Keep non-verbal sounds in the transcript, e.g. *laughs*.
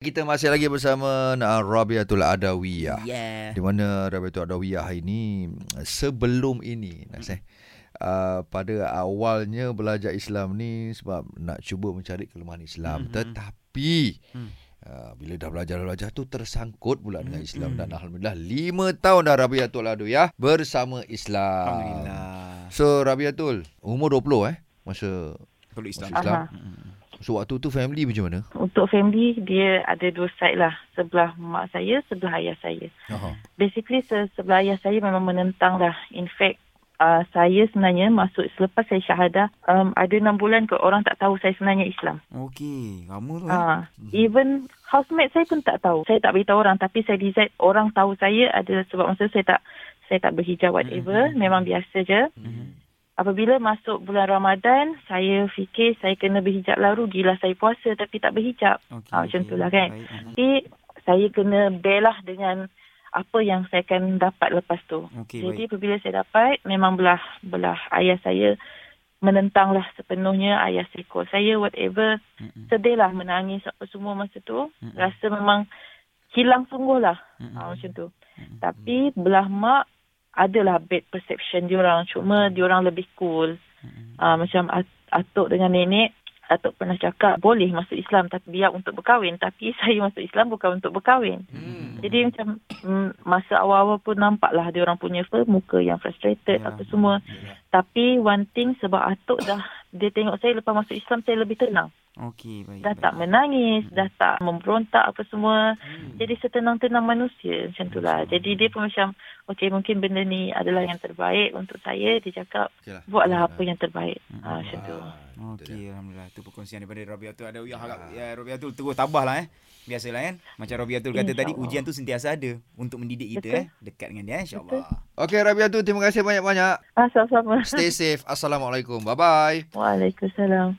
Kita masih lagi bersama uh, Rabiatul Adawiyah. Yeah. Di mana Rabiatul Adawiyah ini sebelum ini nak saya uh, pada awalnya belajar Islam ni sebab nak cuba mencari kelemahan Islam Mhm. tetapi Hmm. uh, bila dah belajar-belajar tu tersangkut pula dengan Islam Mhm. dan alhamdulillah 5 tahun dah Rabiatul Adawiyah bersama Islam. Alhamdulillah. So Rabiatul umur 20 eh masa Kalau Islam. Masuk Islam. Mm-mm. So waktu tu family macam mana? Untuk family dia ada dua side lah. Sebelah mak saya, sebelah ayah saya. Aha. Basically se- sebelah ayah saya memang menentang lah. In fact uh, saya sebenarnya masuk selepas saya syahadah um, ada enam bulan ke orang tak tahu saya sebenarnya Islam. Okey, lama tu. Uh, even housemate saya pun tak tahu. Saya tak beritahu orang tapi saya decide orang tahu saya adalah sebab masa saya tak saya tak berhijab whatever. Mhm. Memang biasa je. Mhm. Apabila masuk bulan Ramadan, saya fikir saya kena berhijab lah. Rugilah saya puasa tapi tak berhijab. Okey. Ah, macam okey. tu lah kan. Baik. Tapi saya kena belah dengan apa yang saya akan dapat lepas tu. Okey, Jadi baik. apabila saya dapat, memang belah belah ayah saya menentanglah sepenuhnya ayah sekor saya whatever. Mm-mm. Sedihlah menangis apa semua masa tu. Mm-mm. Rasa memang hilang sungguh lah. Ha, macam tu. Mm-mm. Tapi belah mak adalah bad perception diorang. Cuma diorang lebih cool. Mm-mm. Uh, macam at- atuk dengan nenek, atuk pernah cakap boleh masuk Islam tapi biar untuk berkahwin. Tapi *laughs* saya masuk Islam bukan untuk berkahwin. Mm. Jadi macam mm, masa awal-awal pun nampaklah dia orang punya apa, muka yang frustrated Ya. apa semua. Tapi one thing sebab atuk dah dia tengok saya lepas masuk Islam saya lebih tenang. Okey, baik. Dah baik. tak menangis, dah tak memberontak apa semua. Hmm. Jadi setenang-tenang manusia macam tu lah. Jadi dia pun macam okey mungkin benda ni adalah yang terbaik untuk saya. Dia cakap Okeylah. buatlah apa yang terbaik. Hmm. Ha, macam tu. Ah. Okey, alhamdulillah. Itu perkongsian daripada Rabiatul Adawiyah. Harap ya Rabiatul terus tabahlah eh. Biasalah kan. Macam Rabiatul kata tadi ujian tu sentiasa ada untuk mendidik kita Betul. eh. Dekat dengan dia insya-Allah. Okey Rabiatul terima kasih banyak-banyak. Ah, sama-sama. Stay safe. Assalamualaikum. Bye bye. Waalaikumsalam.